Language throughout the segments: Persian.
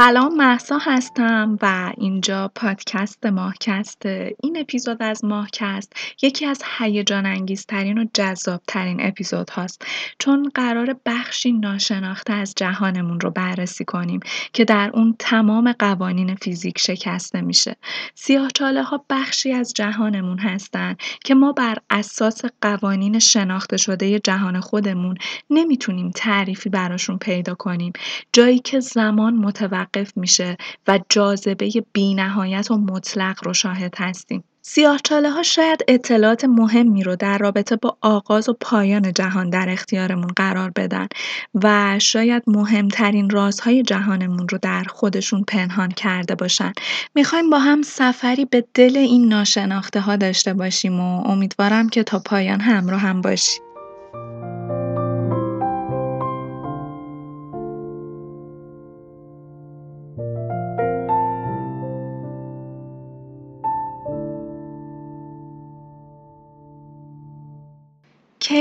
سلام محسا هستم و اینجا پادکست ماهکست. این اپیزود از ماهکست یکی از هیجان انگیزترین و جذابترین اپیزود هاست. چون قرار بخشی ناشناخته از جهانمون رو بررسی کنیم که در اون تمام قوانین فیزیک شکسته میشه. سیاهچاله ها بخشی از جهانمون هستن که ما بر اساس قوانین شناخته شده جهان خودمون نمی‌تونیم تعریفی براشون پیدا کنیم. جایی که زمان متوقف میشه و جاذبه بینهایت و مطلق رو شاهد هستیم. سیاهچاله ها شاید اطلاعات مهمی رو در رابطه با آغاز و پایان جهان در اختیارمون قرار بدن و شاید مهمترین رازهای جهانمون رو در خودشون پنهان کرده باشن. می‌خوایم با هم سفری به دل این ناشناخته ها داشته باشیم و امیدوارم که تا پایان همراه هم باشیم.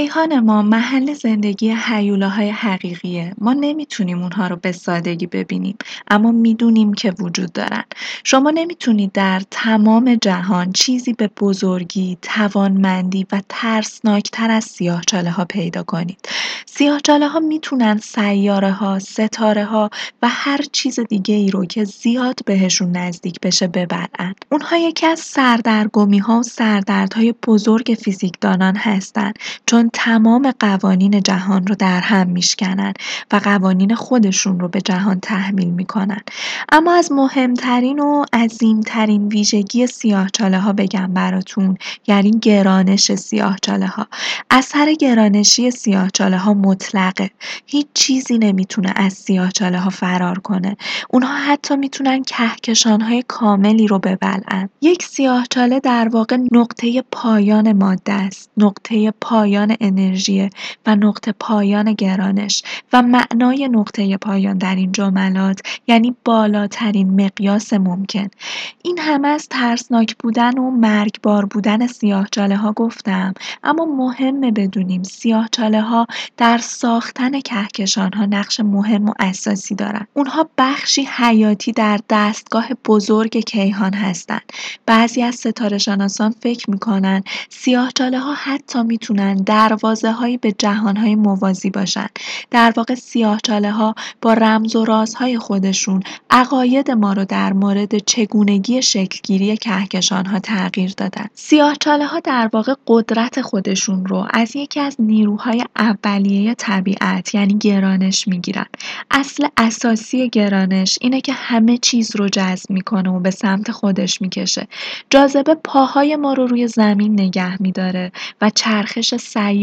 کیهان ما محل زندگی های حقیقیه. ما نمی‌تونیم اونها رو به سادگی ببینیم اما می‌دونیم که وجود دارن. شما نمی‌تونید در تمام جهان چیزی به بزرگی، توانمندی و ترسناکتر از سیاهچاله ها پیدا کنید. سیاهچاله ها می‌تونن سیاره ها، ستاره ها و هر چیز دیگه ای رو که زیاد بهشون نزدیک بشه ببرن. اونها یکی از سردرگمی ها و سردردهای بزرگ فیزیکدانان هستند چون تمام قوانین جهان رو در هم میشکنن و قوانین خودشون رو به جهان تحمیل می‌کنن. اما از مهمترین و عظیمترین ویژگی سیاهچاله ها بگم براتون یعنی گرانش سیاهچاله ها اثر گرانشی سیاهچاله ها مطلقه. هیچ چیزی نمی‌تونه از سیاهچاله ها فرار کنه. اونها حتی می‌تونن کهکشان های کاملی رو ببلعن. یک سیاهچاله در واقع نقطه پایان ماده است. نقطه پایان پایان انرژی و نقطه پایان گرانش و معنای نقطه پایان در این جملات یعنی بالاترین مقیاس ممکن. این همه از ترسناک بودن و مرگبار بودن سیاهچاله ها گفتم اما مهمه بدونیم سیاهچاله ها در ساختن کهکشان ها نقش مهم و اساسی دارن. اونها بخشی حیاتی در دستگاه بزرگ کیهان هستند بعضی از ستاره شناسان فکر می‌کنن سیاهچاله ها حتی می‌تونن هایی به جهانهای موازی باشند. در واقع ها با رمز و رازهای خودشون عقاید ما رو در مورد چگونگی شکلگیری ها تغییر دادن. ها در واقع قدرت خودشون رو از یکی از نیروهای اولیه طبیعت یعنی گرانش می‌گیرن. اصل اساسی گرانش اینه که همه چیز رو جذب می‌کنه و به سمت خودش می‌کشه. جاذبه پاهای ما رو روی زمین نگه میداره و چرخش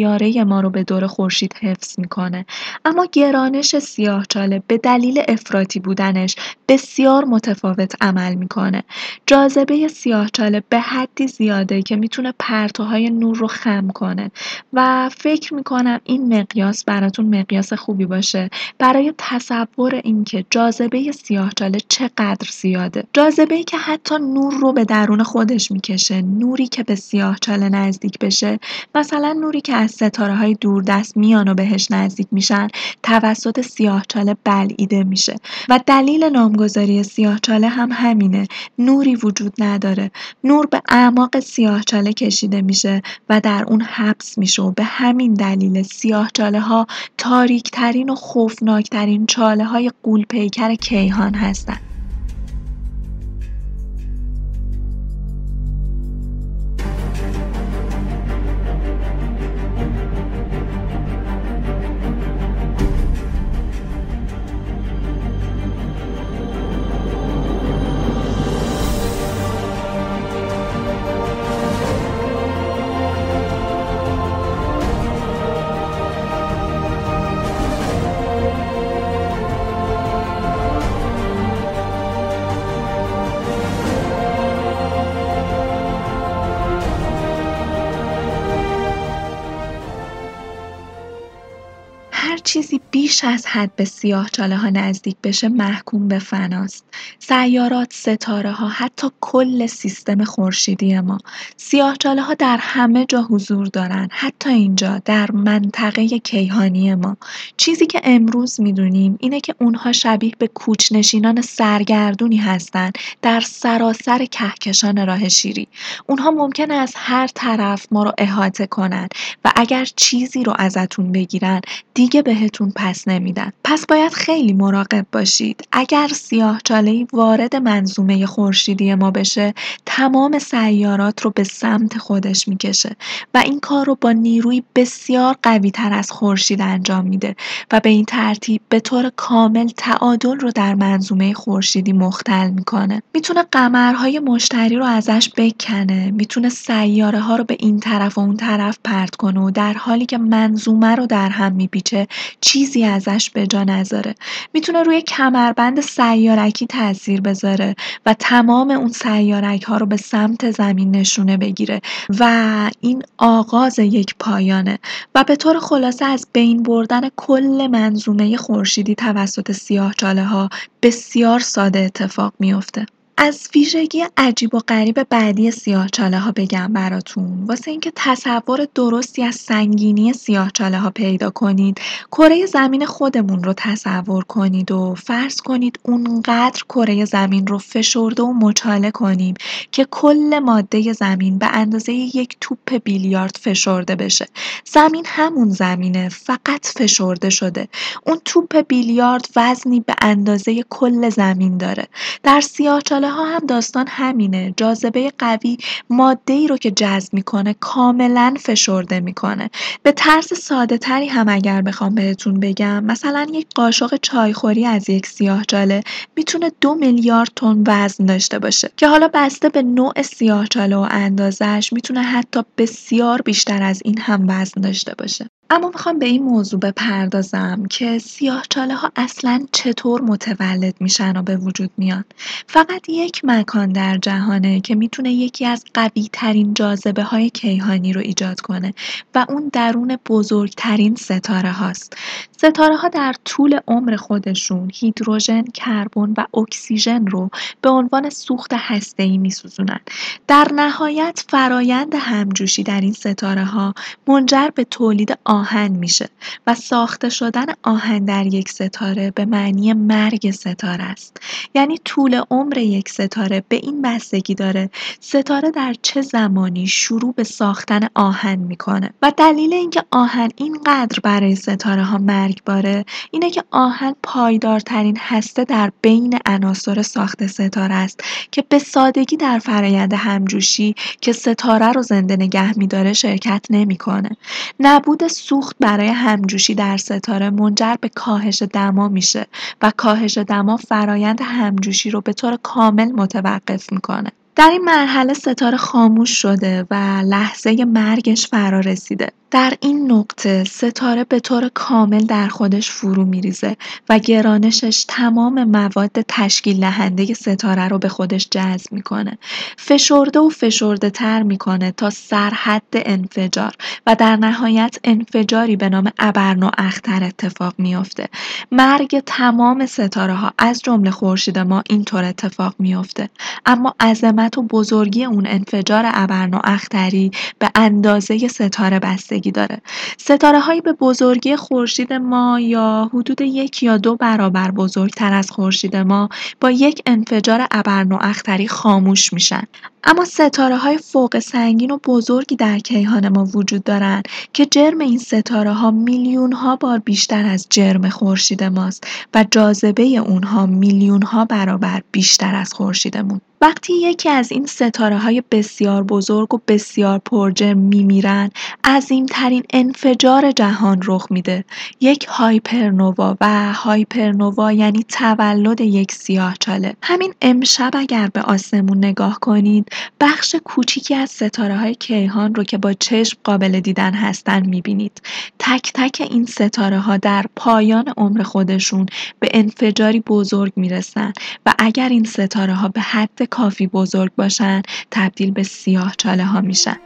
سیاره ما رو به دور خورشید حفظ می‌کنه. اما گرانش سیاهچاله به دلیل افراطی بودنش بسیار متفاوت عمل می‌کنه. جاذبه سیاهچاله به حدی زیاده که می‌تونه پرتوهای نور رو خم کنه و فکر می‌کنم این مقیاس براتون مقیاس خوبی باشه. برای تصور اینکه جاذبه سیاهچاله چقدر زیاده. جاذبه که حتی نور رو به درون خودش می‌کشه. نوری که به سیاهچاله نزدیک بشه. مثلا نوری که از های دوردست میان و بهش نزدیک میشن توسط سیاهچاله بلعیده میشه. و دلیل نامگذاری سیاهچاله هم همینه نوری وجود نداره. نور به اعماق سیاهچاله کشیده میشه و در اون حبس میشه و به همین دلیل سیاهچاله ها تاریکترین و خوفناکترین چاله های قولپیکر کیهان هستند بیش از حد به چاله ها نزدیک بشه محکوم به فناست. سیارات ستاره ها حتی کل سیستم خورشیدی ما. چاله ها در همه جا حضور دارن حتی اینجا در منطقه کیهانی ما. چیزی که امروز می‌دونیم اینه که اونها شبیه به کوچنشینان سرگردونی هستند در سراسر کهکشان راه شیری. اونها ممکن از هر طرف ما رو احاطه کنن و اگر چیزی رو ازتون بگیرن دیگه بهتون پس نمیدن. پس باید خیلی مراقب باشید. اگر سیاه چاله وارد منظومه خورشیدی ما بشه تمام سیارات رو به سمت خودش می‌کشه و این کار رو با نیروی بسیار قوی تر از خورشید انجام میده و به این ترتیب به طور کامل تعادل رو در منظومه خورشیدی مختل می‌کنه. می‌تونه قمرهای مشتری رو ازش بکنه می‌تونه سیاره ها رو به این طرف و اون طرف پرت کنه و در حالی که منظومه رو در هم میپیچه چیزی ازش به جا نذاره. می‌تونه روی کمربند سیارکی تاثیر بذاره و تمام اون سیارک ها رو به سمت زمین نشونه بگیره و این آغاز یک پایانه. و به طور خلاصه از بین بردن کل منظومه خورشیدی توسط چاله ها بسیار ساده اتفاق میفته از ویژگی عجیب و غریب بعدی ها بگم براتون. واسه اینکه تصور درستی از سنگینی ها پیدا کنید کره زمین خودمون رو تصور کنید و فرض کنید اونقدر کره زمین رو فشرده و مچاله کنیم که کل ماده زمین به اندازه یک توپ بیلیارد فشرده بشه. زمین همون زمینه فقط فشرده شده. اون توپ بیلیارد وزنی به اندازه کل زمین داره. در سیاهچاله ها هم داستان همینه. جاذبه قوی ماده ای رو که جذب می‌کنه کاملا فشرده می‌کنه. به طرز ساده تری هم اگر بخوام بهتون بگم مثلا یک قاشق چایخوری از یک سیاه جاله می‌تونه دو میلیارد تن وزن داشته باشه که حالا بسته به نوع سیاه جاله و اندازش می‌تونه حتی بسیار بیشتر از این هم وزن داشته باشه. اما می‌خوام به این موضوع بپردازم که چاله ها اصلا چطور متولد میشن و به وجود میان. فقط یک مکان در جهانه که می‌تونه یکی از قوی ترین جاذبه های کیهانی رو ایجاد کنه و اون درون بزرگترین ستاره هاست. ستاره ها در طول عمر خودشون هیدروژن، کربن و اکسیژن رو به عنوان سوخت هسته‌ای میسوزونن. در نهایت فرایند همجوشی در این ستاره ها منجر به تولید آهن میشه و ساخته شدن آهن در یک ستاره به معنی مرگ ستاره است. یعنی طول عمر یک ستاره به این بستگی داره ستاره در چه زمانی شروع به ساختن آهن می‌کنه. و دلیل اینکه آهن اینقدر برای ستاره ها مرگباره اینه که آهن پایدارترین هسته در بین عناصر ساخت ستاره است که به سادگی در فرایند همجوشی که ستاره رو زنده نگه میداره شرکت نمی‌کنه. نبود سوخت برای همجوشی در ستاره منجر به کاهش دما میشه و کاهش دما فرایند همجوشی رو به طور کامل متوقف می‌کنه. در این مرحله ستاره خاموش شده و لحظه مرگش فرا رسیده در این نقطه ستاره به طور کامل در خودش فرو میریزه و گرانشش تمام مواد تشکیل دهنده ستاره رو به خودش جذب می‌کنه. فشرده و فشرده تر می‌کنه تا سرحد انفجار و در نهایت انفجاری به نام ابرنو اختر اتفاق میافته. مرگ تمام ستاره ها از جمله خورشید ما اینطور اتفاق میافته. اما عظمت و بزرگی اون انفجار ابرنو اختری به اندازه ستاره بستگی داره. ستاره هایی به بزرگی خورشید ما یا حدود یک یا دو برابر بزرگتر از خورشید ما با یک انفجار ابرنواختری خاموش میشن. اما ستاره های فوق سنگین و بزرگی در کیهان ما وجود دارند که جرم این ستاره ها میلیون ها بار بیشتر از جرم خورشید ماست و جاذبه اونها میلیون ها برابر بیشتر از خورشیدمون. وقتی یکی از این ستاره های بسیار بزرگ و بسیار پرجرم میمیرن عظیمترین انفجار جهان رخ میده. یک هایپرنووا و هایپرنووا یعنی تولد یک سیاه چاله. همین امشب اگر به آسمون نگاه کنید بخش کوچیکی از ستاره های کیهان رو که با چشم قابل دیدن هستن می‌بینید. تک تک این ستاره ها در پایان عمر خودشون به انفجاری بزرگ می‌رسن و اگر این ستاره ها به حد کافی بزرگ باشن تبدیل به سیاه چاله ها میشن.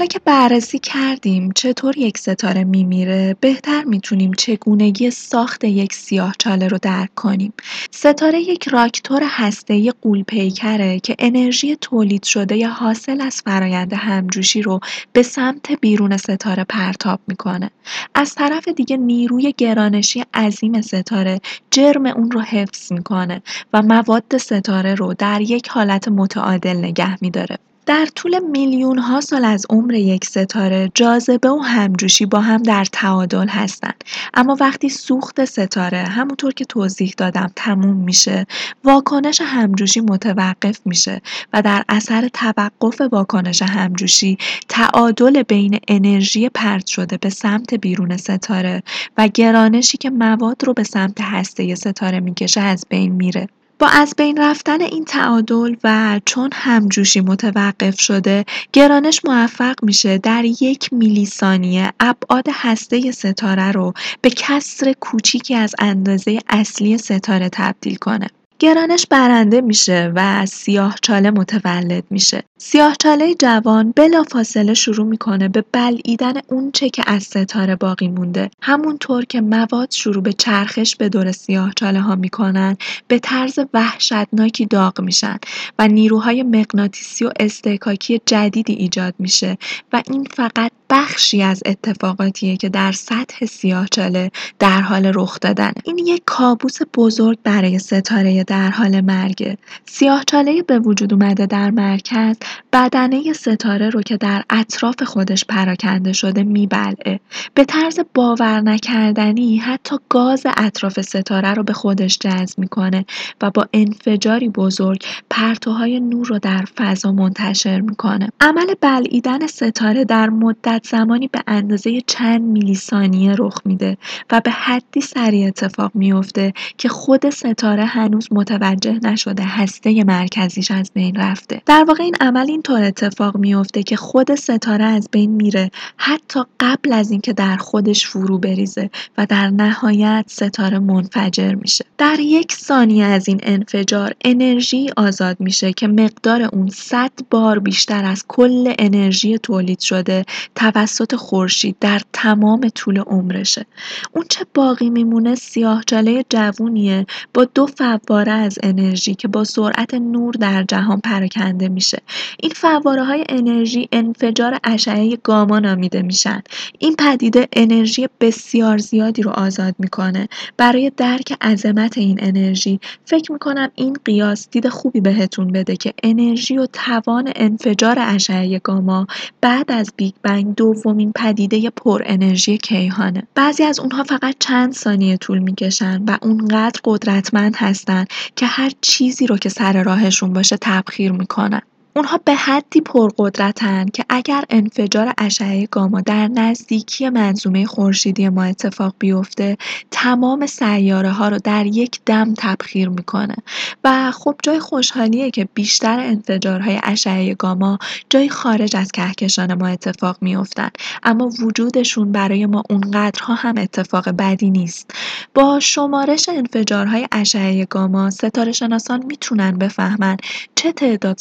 حالا که بررسی کردیم چطور یک ستاره میمیره بهتر می‌تونیم چگونگی ساخت یک سیاهچاله رو درک کنیم. ستاره یک راکتور هسته‌ای قولپیکره که انرژی تولید شده یا حاصل از فرایند همجوشی رو به سمت بیرون ستاره پرتاب می‌کنه. از طرف دیگه نیروی گرانشی عظیم ستاره جرم اون رو حفظ می‌کنه و مواد ستاره رو در یک حالت متعادل نگه میداره. در طول میلیون ها سال از عمر یک ستاره جاذبه و همجوشی با هم در تعادل هستند. اما وقتی سوخت ستاره همونطور که توضیح دادم تموم میشه واکنش همجوشی متوقف میشه و در اثر توقف واکنش همجوشی تعادل بین انرژی پرت شده به سمت بیرون ستاره و گرانشی که مواد رو به سمت هسته ستاره می‌کشه از بین میره. با از بین رفتن این تعادل و چون همجوشی متوقف شده گرانش موفق میشه در یک میلی ثانیه ابعاد هسته ستاره رو به کسر کوچیکی از اندازه اصلی ستاره تبدیل کنه. گرانش برنده میشه و سیاهچاله متولد میشه. سیاهچاله جوان بلافاصله شروع می‌کنه به بلعیدن اونچه که از ستاره باقی مونده. همونطور که مواد شروع به چرخش به دور سیاهچاله ها می‌کنن به طرز وحشتناکی داغ میشن و نیروهای مغناطیسی و استحکاکی جدیدی ایجاد میشه و این فقط بخشی از اتفاقاتیه که در سطح سیاهچاله در حال رخ دادن. این یک کابوس بزرگ برای ستاره در حال مرگه. سیاهچاله به وجود اومده در مرکز بدنه ستاره رو که در اطراف خودش پراکنده شده میبلعه. به طرز باور نکردنی حتی گاز اطراف ستاره رو به خودش جذب می‌کنه و با انفجاری بزرگ پرتوهای نور رو در فضا منتشر می‌کنه. عمل بلعیدن ستاره در مدت زمانی به اندازه چند میلی ثانیه رخ میده و به حدی سریع اتفاق میفته که خود ستاره هنوز متوجه نشده هسته مرکزیش از بین رفته. در واقع این عمل اینطور اتفاق میفته که خود ستاره از بین میره حتی قبل از اینکه در خودش فرو بریزه و در نهایت ستاره منفجر میشه. در یک ثانیه از این انفجار انرژی آزاد میشه که مقدار اون 100 بار بیشتر از کل انرژی تولید شده توسط خورشید در تمام طول عمرشه. اون چه باقی میمونه سیاهچاله جوونیه با دو فواره از انرژی که با سرعت نور در جهان پراکنده میشه. این فواره های انرژی انفجار اشعه گاما نامیده میشن. این پدیده انرژی بسیار زیادی رو آزاد می‌کنه. برای درک عظمت این انرژی فکر می‌کنم این قیاس دید خوبی بهتون بده که انرژی و توان انفجار اشعه گاما بعد از بیگ بنگ دومین پدیده پر انرژی کیهانه. بعضی از اونها فقط چند ثانیه طول می‌کشن و اونقدر قدرتمند هستن که هر چیزی رو که سر راهشون باشه تبخیر می‌کنن. اونها به حدی پرقدرتن که اگر انفجار اشعه گاما در نزدیکی منظومه خورشیدی ما اتفاق بیفته تمام سیاره ها رو در یک دم تبخیر می‌کنه. و خب جای خوشحالیه که بیشتر انفجارهای اشعه گاما جای خارج از کهکشان ما اتفاق میافتن. اما وجودشون برای ما اونقدرها هم اتفاق بدی نیست. با شمارش انفجارهای اشعه گاما ستاره شناسان می‌تونن بفهمن چه تعداد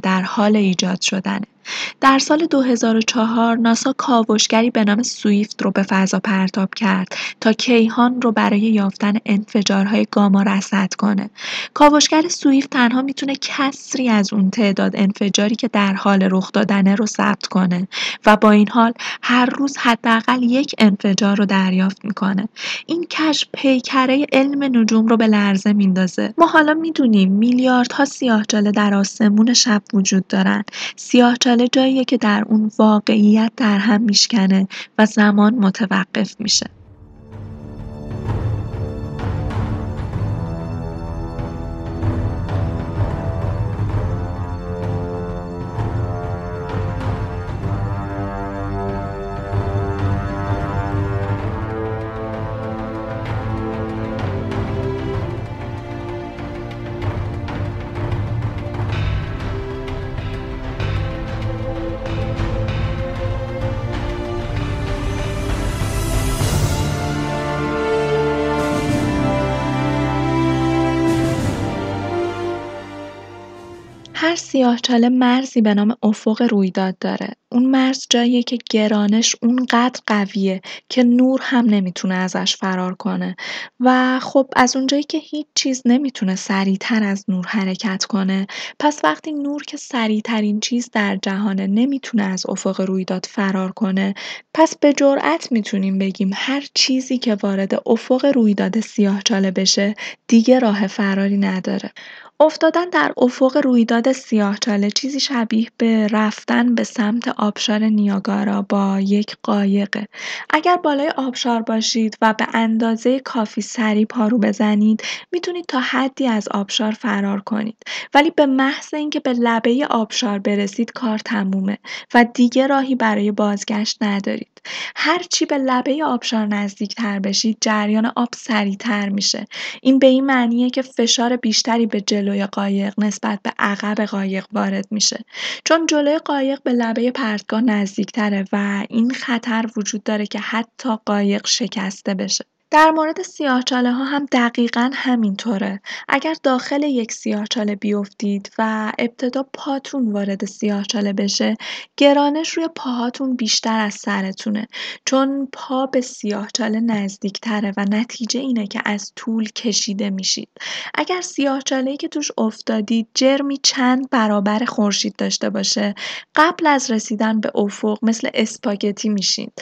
در حال ایجاد شدنه. در سال 2004 ناسا کاوشگری به نام سویفت رو به فضا پرتاب کرد تا کیهان رو برای یافتن انفجارهای گاما رصد کنه. کاوشگر سویفت تنها می‌تونه کسری از اون تعداد انفجاری که در حال رخ دادنه رو ثبت کنه و با این حال هر روز حداقل یک انفجار رو دریافت می‌کنه. این کشف پیکره علم نجوم رو به لرزه میندازه. ما حالا می‌دونیم میلیاردها سیاهچاله در آسمون شب وجود دارن. سیاهچاله مسئله جاییه که در اون واقعیت در هم میشکنه و زمان متوقف میشه. سیاهچاله مرزی به نام افق رویداد داره. اون مرز جاییه که گرانش اونقدر قویه که نور هم نمی‌تونه ازش فرار کنه و خب از اونجایی که هیچ چیز نمی‌تونه سریعتر از نور حرکت کنه پس وقتی نور که سریعترین چیز در جهانه نمی‌تونه از افق رویداد فرار کنه پس به جرأت می‌تونیم بگیم هر چیزی که وارد افق رویداد سیاهچاله بشه دیگه راه فراری نداره. افتادن در افق رویداد سیاهچاله چیزی شبیه به رفتن به سمت آبشار نیاگارا با یک قایقه. اگر بالای آبشار باشید و به اندازه کافی سریع پارو بزنید می‌تونید تا حدی از آبشار فرار کنید ولی به محض اینکه به لبه آبشار برسید کار تمومه و دیگه راهی برای بازگشت ندارید. هرچی به لبه آبشار نزدیکتر بشید جریان آب سریعتر میشه. این به این معنیه که فشار بیشتری به جلوی قایق نسبت به عقب قایق وارد میشه چون جلوی قایق به لبه پرتگاه نزدیکتره و این خطر وجود داره که حتی قایق شکسته بشه در مورد ها هم دقیقا همینطوره. اگر داخل یک سیاهچاله بیفتید و ابتدا پاتون وارد سیاهچاله بشه، گرانش روی پاهاتون بیشتر از سرتونه چون پا به سیاهچاله نزدیکتره و نتیجه اینه که از طول کشیده میشید. اگر ای که توش افتادید جرمی چند برابر خورشید داشته باشه، قبل از رسیدن به افق مثل اسپاگتی میشید.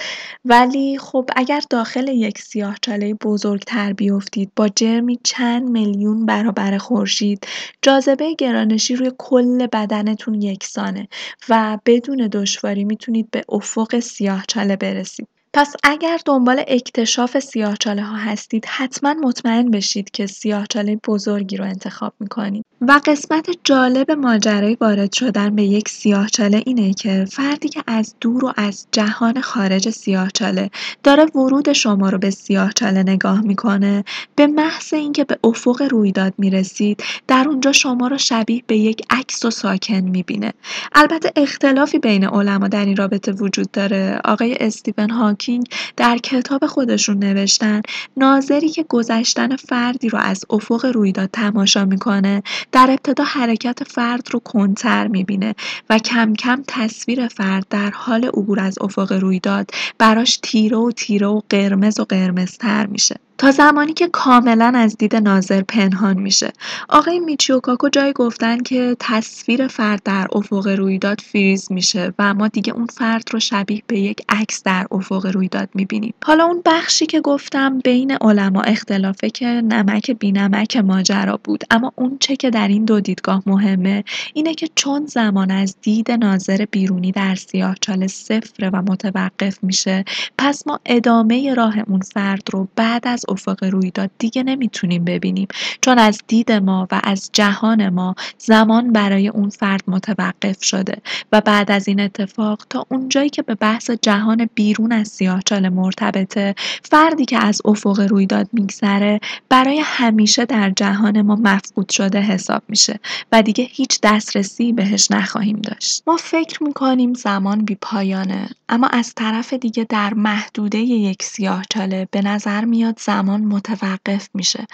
ولی خب اگر داخل یک سیاهچاله بزرگتر بیفتید. با جرمی چند میلیون برابر خورشید. جاذبه گرانشی روی کل بدنتون یکسانه و بدون دشواری می‌تونید به افق سیاهچاله برسید. پس اگر دنبال اکتشاف سیاهچاله ها هستید حتما مطمئن بشید که سیاهچاله بزرگی رو انتخاب می‌کنید. و قسمت جالب ماجرای وارد شدن به یک سیاهچاله اینه که فردی که از دور و از جهان خارج سیاهچاله داره ورود شما رو به سیاهچاله نگاه می‌کنه به محض اینکه به افق رویداد می‌رسید در اونجا شما رو شبیه به یک عکس و ساکن می‌بینه. البته اختلافی بین علما در این رابطه وجود داره. آقای استیون هاکینگ در کتاب خودشون نوشتن ناظری که گذشتن فردی رو از افق رویداد تماشا می‌کنه در ابتدا حرکت فرد رو کنتر می‌بینه و کم کم تصویر فرد در حال عبور از افق رویداد براش تیره و تیره و قرمز و قرمزتر میشه. تا زمانی که کاملا از دید ناظر پنهان میشه. آقای میچیوکاکو جای گفتن که تصویر فرد در افق رویداد فریز میشه و ما دیگه اون فرد رو شبیه به یک عکس در افق رویداد می‌بینیم. حالا اون بخشی که گفتم بین علما اختلافه که نمک بینمک ماجرا بود. اما اون چه که در این دو دیدگاه مهمه اینه که چون زمان از دید ناظر بیرونی در سیاهچاله صفر و متوقف میشه پس ما ادامه راه اون فرد رو بعد از افق رویداد دیگه نمی‌تونیم ببینیم. چون از دید ما و از جهان ما زمان برای اون فرد متوقف شده و بعد از این اتفاق تا اونجایی که به بحث جهان بیرون از سیاهچاله مرتبطه فردی که از افق رویداد میگذره برای همیشه در جهان ما مفقود شده حساب میشه و دیگه هیچ دسترسی بهش نخواهیم داشت. ما فکر می‌کنیم زمان بی پایانه. اما از طرف دیگه در محدوده یک سیاهچاله به نظر میاد زمان متوقف میشه.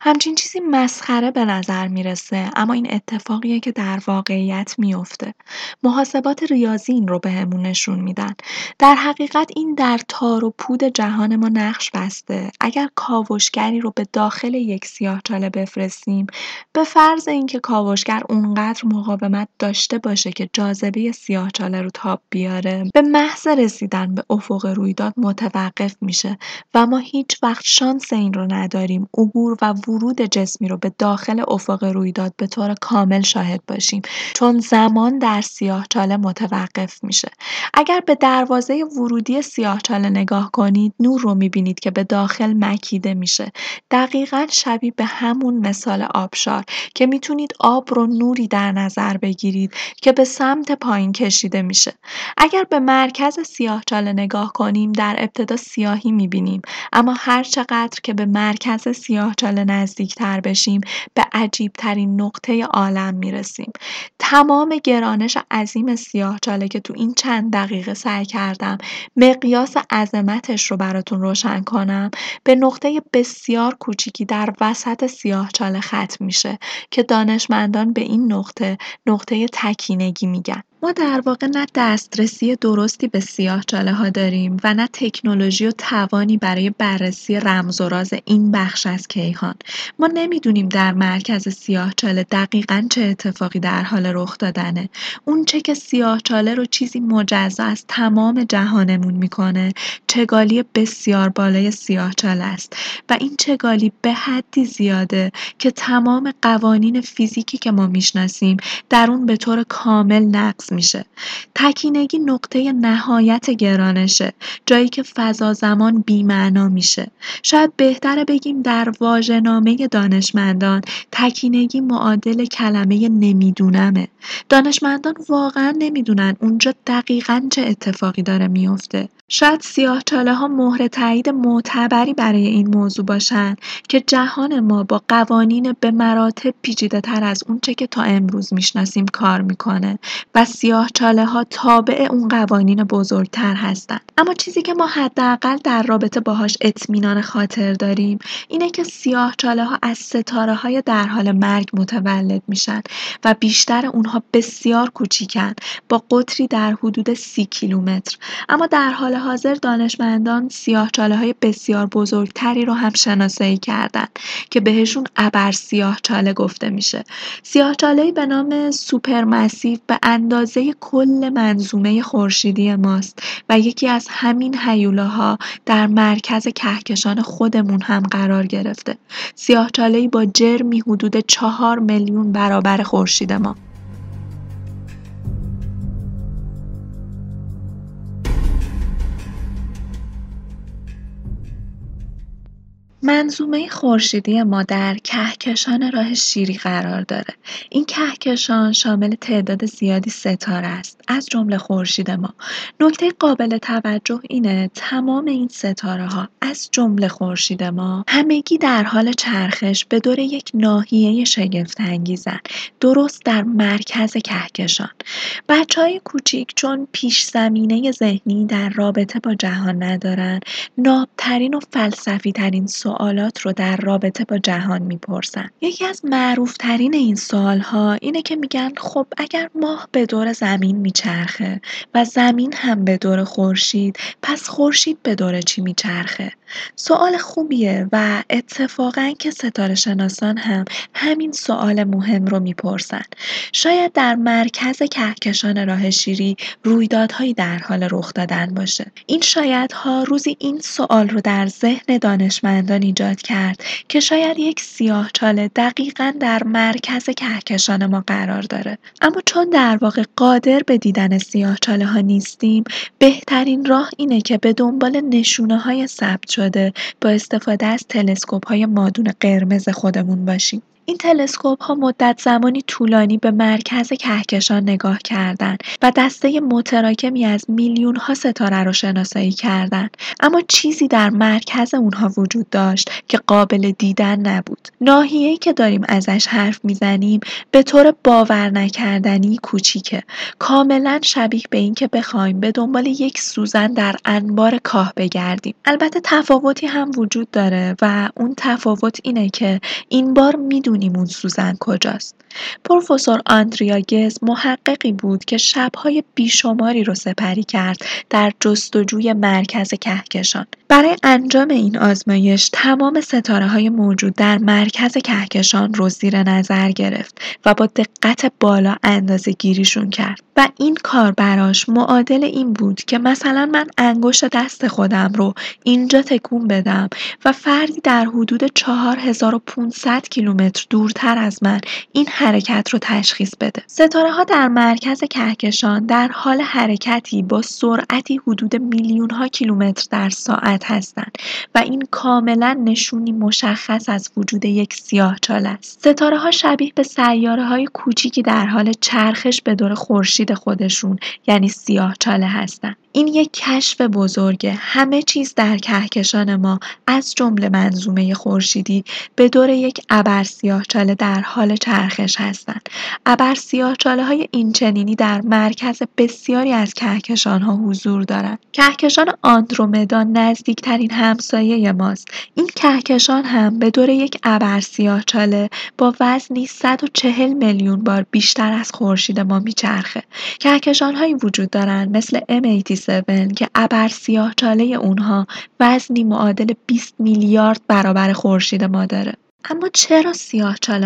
همچین چیزی مسخره به نظر می‌رسه اما این اتفاقیه که در واقعیت میفته. محاسبات ریاضی این رو بهمون نشون میدن. در حقیقت این در تار و پود جهان ما نقش بسته. اگر کاوشگری رو به داخل یک سیاهچاله بفرستیم به فرض اینکه کاوشگر اونقدر مقاومت داشته باشه که جاذبه سیاهچاله رو تاب بیاره به محض رسیدن به افق رویداد متوقف میشه و ما هیچ وقت شانس این رو نداریم عبور و ورود جسمی رو به داخل افق رویداد به طور کامل شاهد باشیم. چون زمان در سیاهچاله متوقف میشه. اگر به دروازه ورودی سیاهچاله نگاه کنید نور رو می‌بینید که به داخل مکیده میشه. دقیقا شبیه به همون مثال آبشار که می‌تونید آب رو نوری در نظر بگیرید که به سمت پایین کشیده میشه. اگر به مرکز مرکز سیاهچاله نگاه کنیم در ابتدا سیاهی می‌بینیم. اما هر چقدر که به مرکز سیاهچاله نزدیکتر بشیم به عجیبترین نقطه عالم می‌رسیم. تمام گرانش عظیم سیاهچاله که تو این چند دقیقه سعی کردم مقیاس عظمتش رو براتون روشن کنم به نقطه بسیار کوچیکی در وسط سیاهچاله ختم میشه که دانشمندان به این نقطه نقطه تکینگی میگن. ما در واقع نه دسترسی درستی به ها داریم و نه تکنولوژی و توانی برای بررسی رمز و راز این بخش از کیهان. ما نمی‌دونیم در مرکز سیاهچاله دقیقا چه اتفاقی در حال رخ دادنه. اون چه که سیاهچاله رو چیزی مجزا از تمام جهانمون می‌کنه چگالی بسیار بالای سیاهچاله است و این چگالی به حدی زیاده که تمام قوانین فیزیکی که ما می‌شناسیم در اون به طور کامل نقض میشه. تکینگی نقطه نهایت گرانشه جایی که فضا زمان بیمعنا میشه. شاید بهتره بگیم در واژه‌نامه دانشمندان تکینگی معادل کلمه نمیدونمه. دانشمندان واقعا نمی‌دونن اونجا دقیقا چه اتفاقی داره میفته شاید سیاهچاله ها مهر تایید معتبری برای این موضوع باشن که جهان ما با قوانین به مراتب پیچیده تر از اونچه که تا امروز می‌شناسیم کار می‌کنه و چاله ها تابع اون قوانین بزرگتر هستند. اما چیزی که ما حداقل در رابطه باهاش اطمینان خاطر داریم اینه که چاله ها از ستاره های در حال مرگ متولد میشن و بیشتر اونها بسیار کوچیکن با قطری در حدود سی کیلومتر اما در حال حاضر دانشمندان چاله های بسیار بزرگتری رو هم شناسایی کردن که بهشون ابر چاله گفته میشه چاله به نام سوپرمسیو به اندازه کل منظومه خورشیدی ماست و یکی از همین هیولاها در مرکز کهکشان خودمون هم قرار گرفته. سیاهچالهای با جرمی حدود چهار میلیون برابر خورشید ما. منظومه خورشیدی ما در کهکشان راه شیری قرار داره. این کهکشان شامل تعداد زیادی ستاره است از جمله خورشید ما. نکته قابل توجه اینه تمام این ستاره ها از جمله خورشید ما همگی در حال چرخش به دور یک ناحیه شگفت انگیزن درست در مرکز کهکشان. بچه های کوچیک چون پیش زمینه ذهنی در رابطه با جهان ندارن نابترین و فلسفی ترین سوالات رو در رابطه با جهان می‌پرسن. یکی از معروفترین این سوالها اینه که میگن خب اگر ماه به دور زمین میچرخه و زمین هم به دور خورشید پس خورشید به دور چی میچرخه؟ سوال خوبیه و اتفاقا که ستاره شناسان هم همین سوال مهم رو می‌پرسن. شاید در مرکز کهکشان راه شیری رویدادهایی در حال رخ دادن باشه. این شایدها روزی این سوال رو در ذهن دانشمندان ایجاد کرد که شاید یک سیاه چاله دقیقا در مرکز کهکشان ما قرار داره. اما چون در واقع قادر به دیدن سیاه چاله ها نیستیم بهترین راه اینه که به دنبال نشونه های ثبت شده با استفاده از تلسکوپ های مادون قرمز خودمون باشیم. این تلسکوپ ها مدت زمانی طولانی به مرکز کهکشان نگاه کردند و دسته متراکمی از میلیون ها ستاره را شناسایی کردند. اما چیزی در مرکز اونها وجود داشت که قابل دیدن نبود. ناحیه‌ای که داریم ازش حرف می‌زنیم به طور باور نکردنی کوچیکه. کاملا شبیه به اینکه بخوایم به دنبال یک سوزن در انبار کاه بگردیم. البته تفاوتی هم وجود داره و اون تفاوت اینه که این بار می‌دونیم می‌دونیم اون سوزن کجاست. پروفسور آندریا گز محققی بود که شبهای بیشماری رو سپری کرد در جستجوی مرکز کهکشان. برای انجام این آزمایش تمام ستاره های موجود در مرکز کهکشان رو زیر نظر گرفت و با دقت بالا اندازه گیریشون کرد. و این کار براش معادل این بود که مثلا من انگشت دست خودم رو اینجا تکون بدم و فردی در حدود 4500 کیلومتر دورتر از من این حرکت رو تشخیص بده. ستاره ها در مرکز کهکشان در حال حرکتی با سرعتی حدود میلیون ها کیلومتر در ساعت هستند و این کاملا نشونی مشخص از وجود یک سیاهچاله است. ستاره ها شبیه به سیاره های کوچیکی در حال چرخش به دور خورشید خودشون یعنی سیاهچاله هستند. این یک کشف بزرگه. همه چیز در کهکشان ما از جمله منظومه خورشیدی به دور یک ابر چاله در حال چرخش هستند. ابر چاله های اینچنینی در مرکز بسیاری از کهکشان ها حضور دارند. کهکشان آندرومدا نزدیکترین همسایه ماست. این کهکشان هم به دور یک ابر چاله با وزنی 140 میلیون بار بیشتر از خورشید ما میچرخه. هایی وجود دارند مثل M87 که ابر چاله اونها وزنی معادل 20 میلیارد برابر خورشید ما داره اما چرا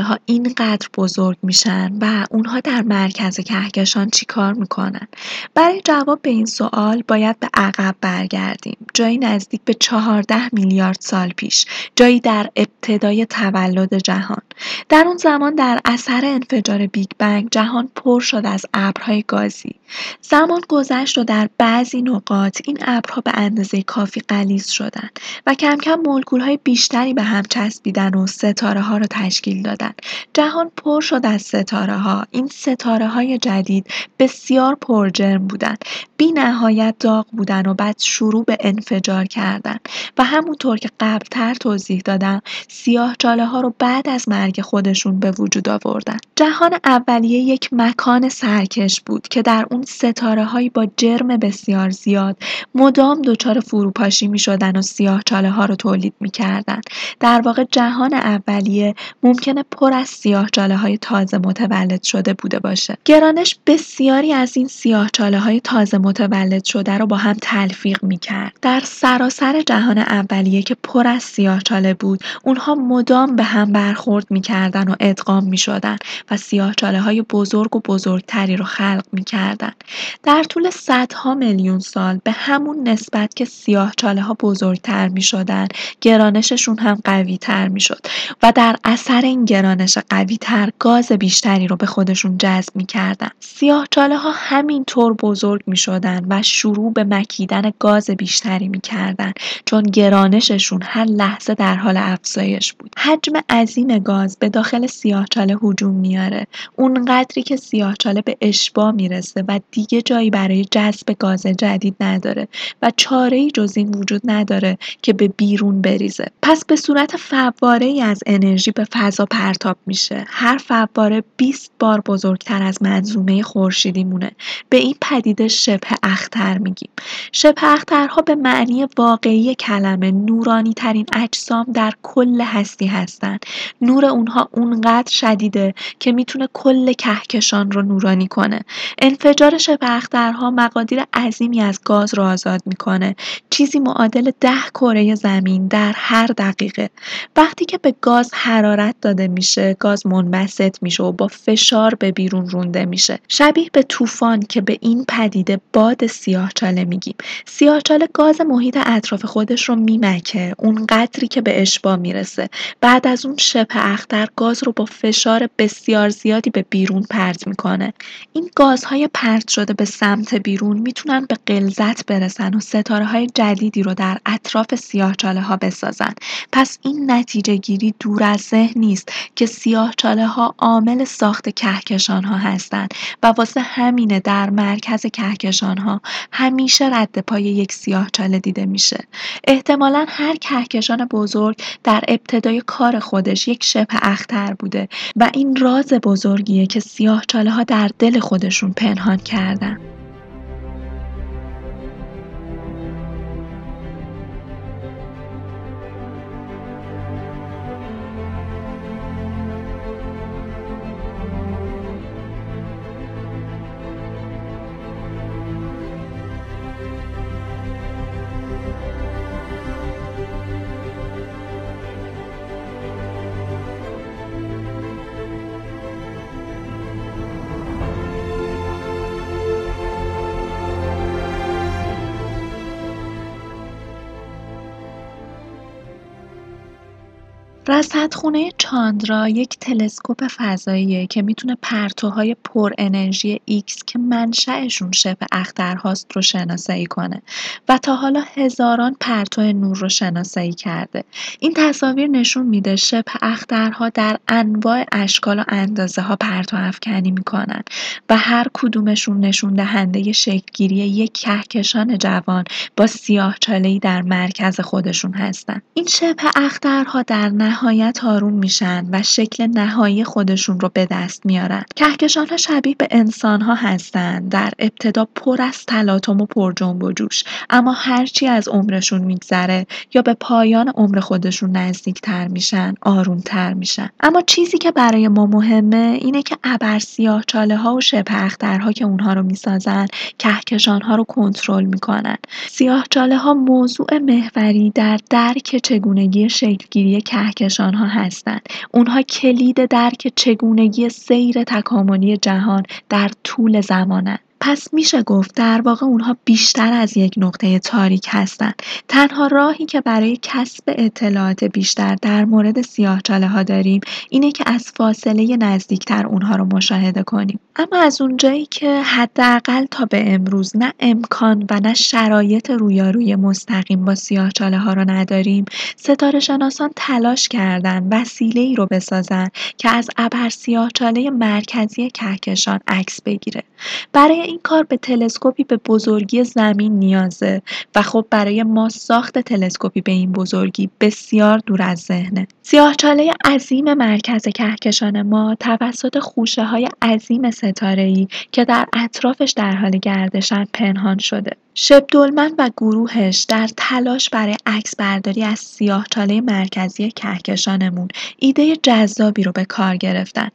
ها اینقدر بزرگ میشن و اونها در مرکز کهکشان چیکار می‌کنن؟ برای جواب به این سوال باید به عقب برگردیم. جایی نزدیک به 14 میلیارد سال پیش، جایی در ابتدای تولد جهان. در اون زمان در اثر انفجار بیگ بنگ جهان پر شد از ابرهای گازی. زمان گذشت و در بعضی نقاط این ابرها به اندازه کافی غلیظ شدند و کم کم مولکول های بیشتری به هم چسبیدن و ستاره ها را تشکیل دادن. جهان پر شد از ستاره ها. این ستاره های جدید بسیار پرجرم بودند. بی نهایت داغ بودن و بعد شروع به انفجار کردن و همونطور که قبلتر توضیح دادم سیاه چاله ها رو بعد از مرگ خودشون به وجود آوردن. جهان اولیه یک مکان سرکش بود که در اون ستاره هایی با جرم بسیار زیاد مدام دچار فروپاشی می شدن و سیاه چاله ها رو تولید می کردن. در واقع جهان اولیه ممکنه پر از سیاه چاله های تازه متولد شده بوده باشه. گرانش بسیاری از این سیاه چاله های تازه متولد شده رو با هم تلفیق می کرد. در سراسر جهان اولیه که پر از سیاه چاله بود اونها مدام به هم برخورد می کردن و ادغام می شدن و سیاه چاله های بزرگ و بزرگتری رو خلق می کردن. در طول صدها میلیون سال به همون نسبت که سیاه چاله ها بزرگتر می شدن گرانششون هم قوی تر می شد و در اثر این گرانش قوی تر گاز بیشتری رو به خودشون جذب می کردن. سیاه چاله ها همینطور بزرگ می شدن و شروع به مکیدن گاز بیشتری می کردن چون گرانششون هر لحظه در حال افزایش بود. حجم عظیم گاز به داخل سیاه چاله هجوم میاره. اونقدری که سیاه چاله به اشبا می‌رسه و دیگه جایی برای جذب گاز جدید نداره و چاره جز این وجود نداره که به بیرون بریزه. پس به صورت فواره ای از انرژی به فضا پرتاب میشه. هر فواره 20 بار بزرگتر از منظومه خورشیدی مونه. به این پدیده شبه اختر میگیم. شبه اخترها به معنی واقعی کلمه نورانی ترین اجسام در کل هستی هستند. نور اونها اونقدر شدیده که می‌تونه کل کهکشان رو نورانی کنه. انفجار شبه اخترها مقادیر عظیمی از گاز رو آزاد می‌کنه. چیزی معادل ده کره زمین در هر دقیقه. وقتی که به گاز حرارت داده میشه گاز منبسط میشه و با فشار به بیرون رونده میشه. شبیه به طوفان که به این پدیده باد سیاهچاله میگیم. سیاهچاله گاز محیط اطراف خودش رو میمکه. اون قدری که به اشبا می‌رسه. بعد از اون شبه اختر گاز رو با فشار بسیار زیادی به بیرون پرت می‌کنه. این گازهای پرت شده به سمت بیرون می‌تونن به غلظت برسن و ستاره های جدیدی رو در اطراف سیاهچاله ها بسازن. پس این نتیجه گیری دور از ذهن نیست که سیاهچاله ها عامل ساخت کهکشان ها هستند و واسه همینه در مرکز کهکشان ها همیشه رد پای یک سیاهچاله دیده میشه. احتمالا هر کهکشان بزرگ در ابتدای کار خودش یک شبه اختر بوده و این راز بزرگیه که سیاهچاله ها در دل خودشون پنهان کردن. رصدخونه چاندرا یک تلسکوپ فضاییه که می‌تونه پرتوهای پر انرژی ایکس که منشأشون شبه اخترهاست رو شناسایی کنه و تا حالا هزاران پرتو نور رو شناسایی کرده. این تصاویر نشون میده شبه اخترها در انواع اشکال و اندازه ها پرتو افکنی می‌کنن و هر کدومشون نشون دهنده شکلگیری یک کهکشان جوان با سیاه در مرکز خودشون هستن. این شبه اخترها در نهایت آروم میشن و شکل نهایی خودشون رو به دست میارن. کهکشان ها شبیه به انسان ها هستن. در ابتدا پر از تلاطم و پر جنب و جوش. اما هرچی از عمرشون میگذره یا به پایان عمر خودشون نزدیک تر میشن آروم تر میشن. اما چیزی که برای ما مهمه اینه که ابر سیاه چاله ها و اخترها که اونها رو می‌سازن کهکشان ها رو کنترل می‌کنن. سیاه چاله ها موضوع محوری در درک چگونگی شکلگیری کهکشان ها هستند. اونها کلید درک چگونگی سیر تکاملی جهان در طول زمانند. پس میشه گفت در واقع اونها بیشتر از یک نقطه تاریک هستند. تنها راهی که برای کسب اطلاعات بیشتر در مورد سیاهچاله ها داریم اینه که از فاصله نزدیکتر اونها رو مشاهده کنیم. اما از اونجایی که حداقل تا به امروز نه امکان و نه شرایط رویاروی مستقیم با سیاهچاله ها رو نداریم، ستاره شناسان تلاش کردن وسیله ای رو بسازن که از ابر سیاهچاله مرکزی کهکشان عکس بگیره. برای این کار به تلسکوپی به بزرگی زمین نیازه و خب برای ما ساخت تلسکوپی به این بزرگی بسیار دور از ذهنه. سیاهچاله عظیم مرکز کهکشان ما توسط خوشه های عظیم ستاره که در اطرافش در حال گردشن پنهان شده. شبدولمن و گروهش در تلاش برای برداری از سیاهچاله مرکزی کهکشانمون ایده جذابی رو به کار گرفتن.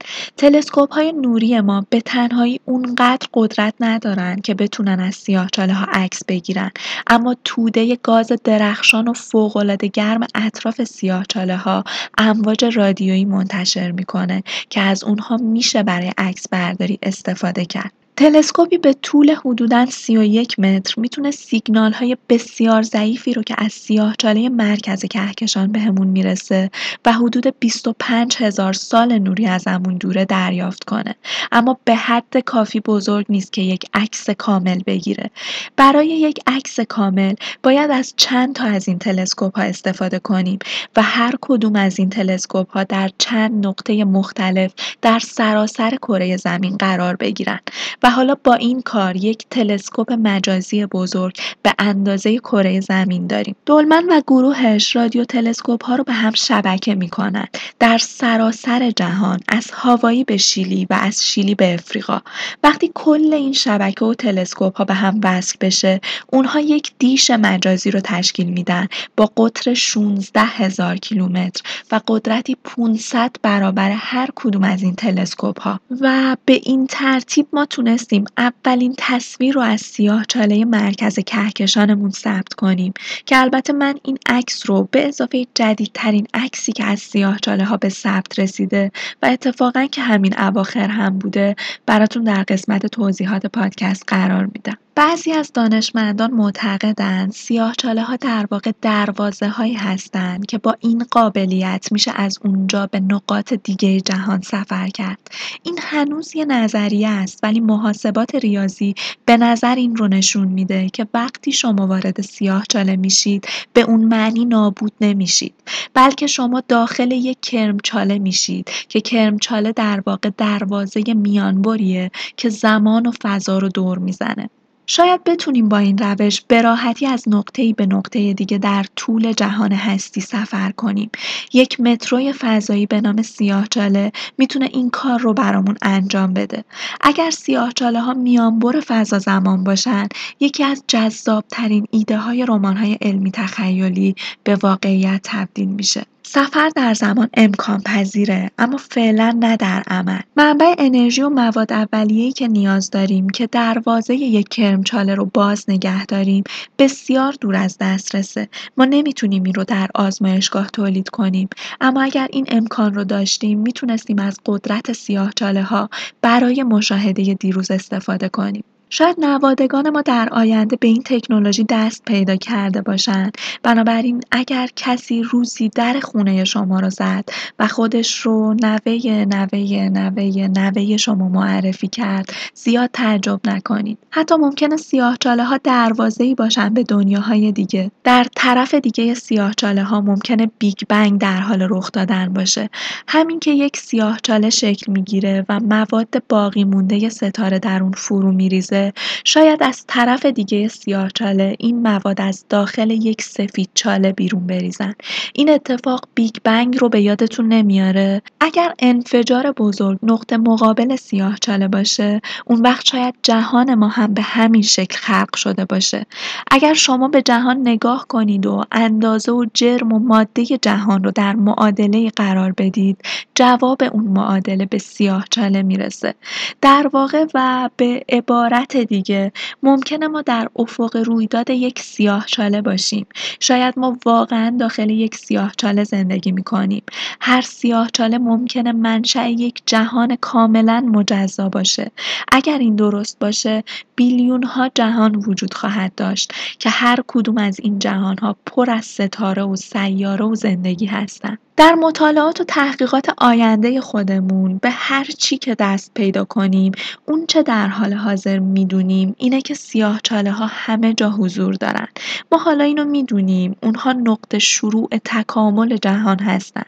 های نوری ما به تنهایی اونقدر قدرت ندارن که بتونن از سیاهچاله ها عکس بگیرن اما توده گاز درخشان و فوقالعاده گرم اطراف سیاهچاله ها امواج رادیویی منتشر می‌کنه که از اونها میشه برای عکس برداری استفاده کرد. تلسکوپی به طول حدوداً 31 متر می‌تونه سیگنال های بسیار ضعیفی رو که از سیاهچاله مرکز کهکشان بهمون می‌رسه و حدود 25 هزار سال نوری ازمون دوره دریافت کنه. اما به حد کافی بزرگ نیست که یک عکس کامل بگیره. برای یک عکس کامل باید از چند تا از این تلسکوپ ها استفاده کنیم و هر کدوم از این تلسکوپ ها در چند نقطه مختلف در سراسر کره زمین قرار بگیرن. و حالا با این کار یک تلسکوپ مجازی بزرگ به اندازه کره زمین داریم. دولمن و گروهش رادیو تلسکوپ ها رو به هم شبکه می کنند در سراسر جهان از هاوایی به شیلی و از شیلی به افریقا. وقتی کل این شبکه و تلسکوپ ها به هم وصل بشه اونها یک دیش مجازی رو تشکیل میدن با قطر 16 هزار کیلومتر و قدرتی 500 برابر هر کدوم از این تلسکوپ ها و به این ترتیب ما تونه تونستیم اولین تصویر رو از سیاه چاله مرکز کهکشانمون ثبت کنیم که البته من این عکس رو به اضافه جدیدترین عکسی که از سیاه چاله ها به ثبت رسیده و اتفاقا که همین اواخر هم بوده براتون در قسمت توضیحات پادکست قرار میدم. بعضی از دانشمندان معتقدند سیاهچاله ها در واقع دروازه هایی هستند که با این قابلیت میشه از اونجا به نقاط دیگه جهان سفر کرد. این هنوز یه نظریه است ولی محاسبات ریاضی به نظر این رو نشون میده که وقتی شما وارد سیاهچاله میشید به اون معنی نابود نمیشید بلکه شما داخل یک کرمچاله میشید که کرمچاله در واقع دروازه میانبریه که زمان و فضا رو دور می‌زنه. شاید بتونیم با این روش به راحتی از نقطه‌ای به نقطه دیگه در طول جهان هستی سفر کنیم. یک متروی فضایی به نام سیاهچاله می‌تونه این کار رو برامون انجام بده. اگر سیاهچاله ها میانبر فضا زمان باشن، یکی از جذابترین ایده های رمان های علمی تخیلی به واقعیت تبدیل میشه. سفر در زمان امکان پذیره اما فعلا نه در عمل. منبع انرژی و مواد اولیه‌ای که نیاز داریم که دروازه یک کرمچاله رو باز نگه داریم بسیار دور از دسترسه. ما نمی‌تونیم این رو در آزمایشگاه تولید کنیم. اما اگر این امکان رو داشتیم می‌تونستیم از قدرت سیاهچاله ها برای مشاهده دیروز استفاده کنیم. شاید نوادگان ما در آینده به این تکنولوژی دست پیدا کرده باشند. بنابراین اگر کسی روزی در خونه شما رو زد و خودش رو نوه نوه نوه نوه شما معرفی کرد زیاد تعجب نکنید. حتی ممکنه سیاهچاله ها دروازه باشن به دنیاهای دیگه. در طرف دیگه سیاهچاله ها ممکنه بیگ بنگ در حال رخ دادن باشه. همین که یک سیاهچاله شکل می‌گیره و مواد باقی مونده ستاره در اون فرو میریزه شاید از طرف دیگه سیاهچاله این مواد از داخل یک سفید چاله بیرون بریزن. این اتفاق بیگ بنگ رو به یادتون نمیاره؟ اگر انفجار بزرگ نقطه مقابل سیاهچاله باشه اون وقت شاید جهان ما هم به همین شکل خلق شده باشه. اگر شما به جهان نگاه کنید و اندازه و جرم و ماده جهان رو در معادله قرار بدید جواب اون معادله به سیاهچاله می‌رسه. در واقع و به عبارت دیگه. ممکنه ما در افق رویداد یک سیاهچاله باشیم. شاید ما واقعا داخل یک سیاهچاله زندگی می‌کنیم. هر سیاهچاله ممکنه منشأ یک جهان کاملا مجزا باشه. اگر این درست باشه بیلیون ها جهان وجود خواهد داشت که هر کدوم از این جهان ها پر از ستاره و سیاره و زندگی هستند. در مطالعات و تحقیقات آینده خودمون به هر چی که دست پیدا کنیم اون چه در حال حاضر می‌دونیم. اینه که سیاه چاله ها همه جا حضور دارن. ما حالا اینو می‌دونیم. اونها نقطه شروع تکامل جهان هستند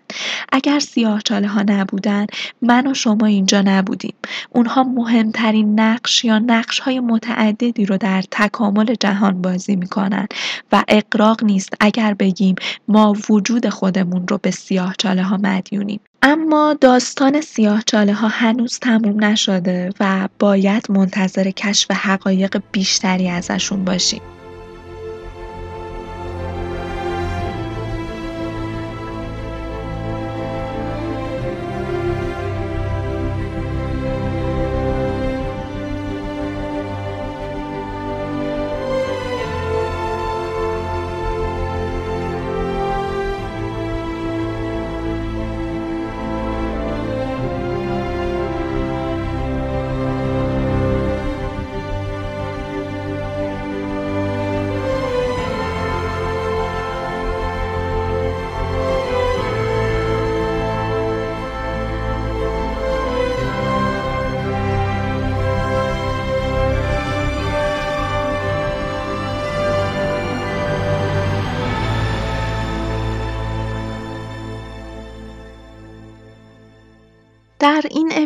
اگر سیاه چاله ها نبودن من و شما اینجا نبودیم. اونها مهمترین نقش یا نقش های متعددی رو در تکامل جهان بازی می‌کنن و اقراق نیست اگر بگیم ما وجود خودمون رو به سیاهچاله ها مدیونیم. اما داستان سیاهچاله ها هنوز تموم نشده و باید منتظر کشف حقایق بیشتری ازشون باشیم.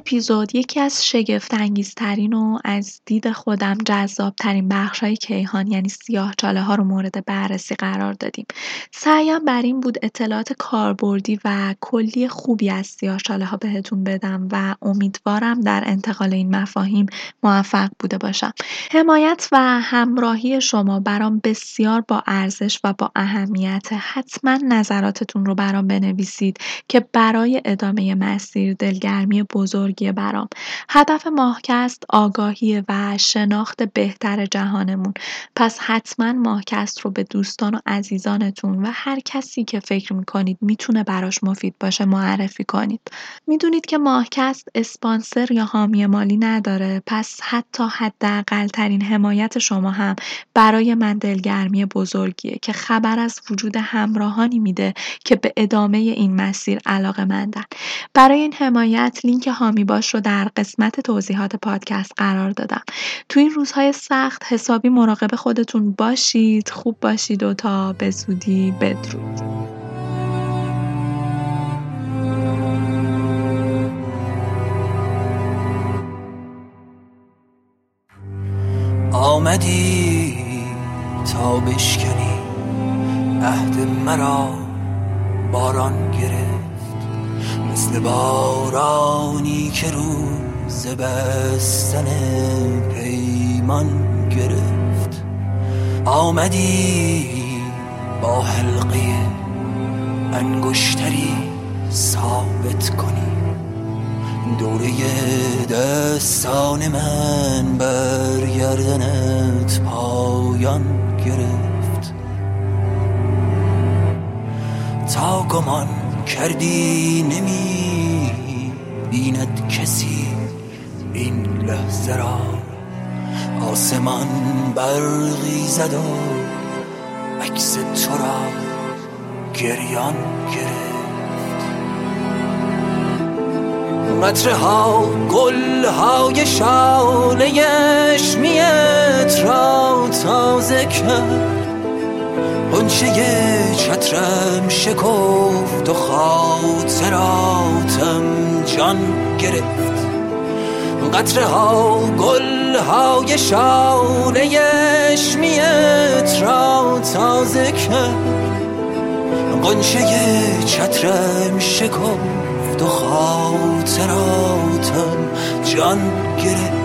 اپیزود یکی از شگفت‌انگیزترین و از دید خودم جذابترین بخش‌های کیهان یعنی ها رو مورد بررسی قرار دادیم. سعیم بر این بود اطلاعات کاربردی و کلی خوبی از ها بهتون بدم و امیدوارم در انتقال این مفاهیم موفق بوده باشم. حمایت و همراهی شما برام بسیار با ارزش و با اهمیت. حتما نظراتتون رو برام بنویسید که برای ادامه مسیر دلگرم بزرگی برام. هدف ماهکست آگاهی و شناخت بهتر جهانمون. پس حتما ماهکست رو به دوستان و عزیزانتون و هر کسی که فکر می‌کنید می‌تونه براش مفید باشه معرفی کنید. می‌دونید که ماهکست اسپانسر یا حامی مالی نداره. پس حتی حداقل ترین حمایت شما هم برای من دلگرمی بزرگیه که خبر از وجود همراهانی میده که به ادامه این مسیر علاقه مندن برای این حمایت لینک هامی باش رو در قسمت توضیحات پادکست قرار دادم. تو این روزهای سخت حسابی مراقب خودتون باشید خوب باشید و تا به زودی بدرود. آمدی تا بشکنی عهد مرا باران گرفت. مثل بارانی که روز بستن پیمان گرفت. آمدی با حلقه انگشتری ثابت کنی. دوره دستان من برگردنت پایان گرفت. تا گمان کردی نمی بیند کسی این لحظه را. آسمان برقی زد و عکس تو را گریان گرفت. قطره ها گل های شاله اشمیت را تازه کرد. قنچه چترم شکفت و خاطراتم جان گرفت. قطره ها گل های شاله اشمیت را تازه کرد. قنچه چترم شکفت و خاطراتم جان گرفت.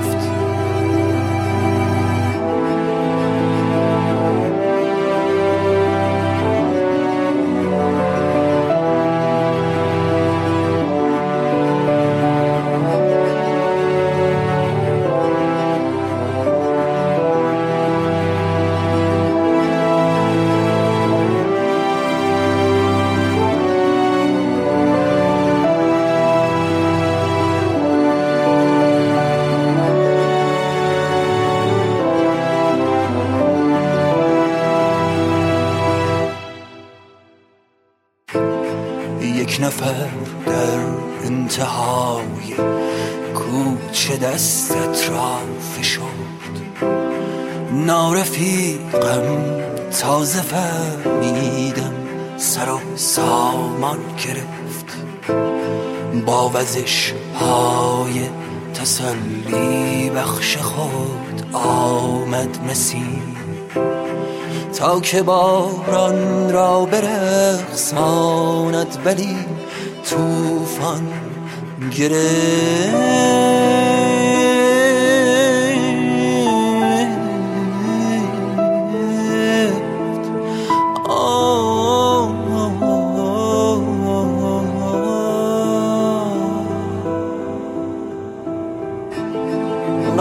وزش های تسلی بخش خود آمد مسیر تا که باران را برقصاند ولی توفان گرفت.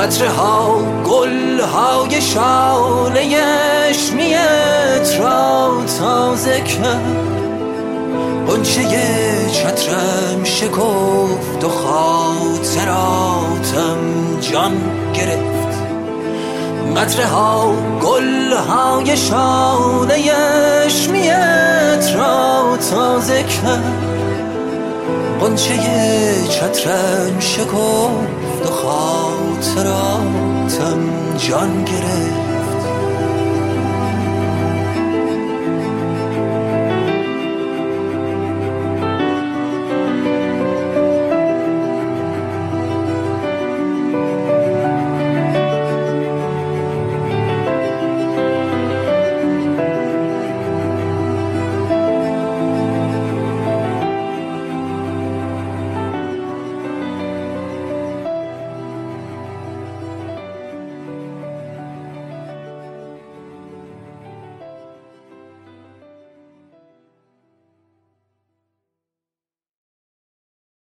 قطره ها گل های شاله اشمیت را تازه کرد قنچه چترم شکفت و خاطراتم جان گرفت. گل های شاله اشمیت را تازه کرد قنچه چترم شکفت و خاطراتم جان گرفت؟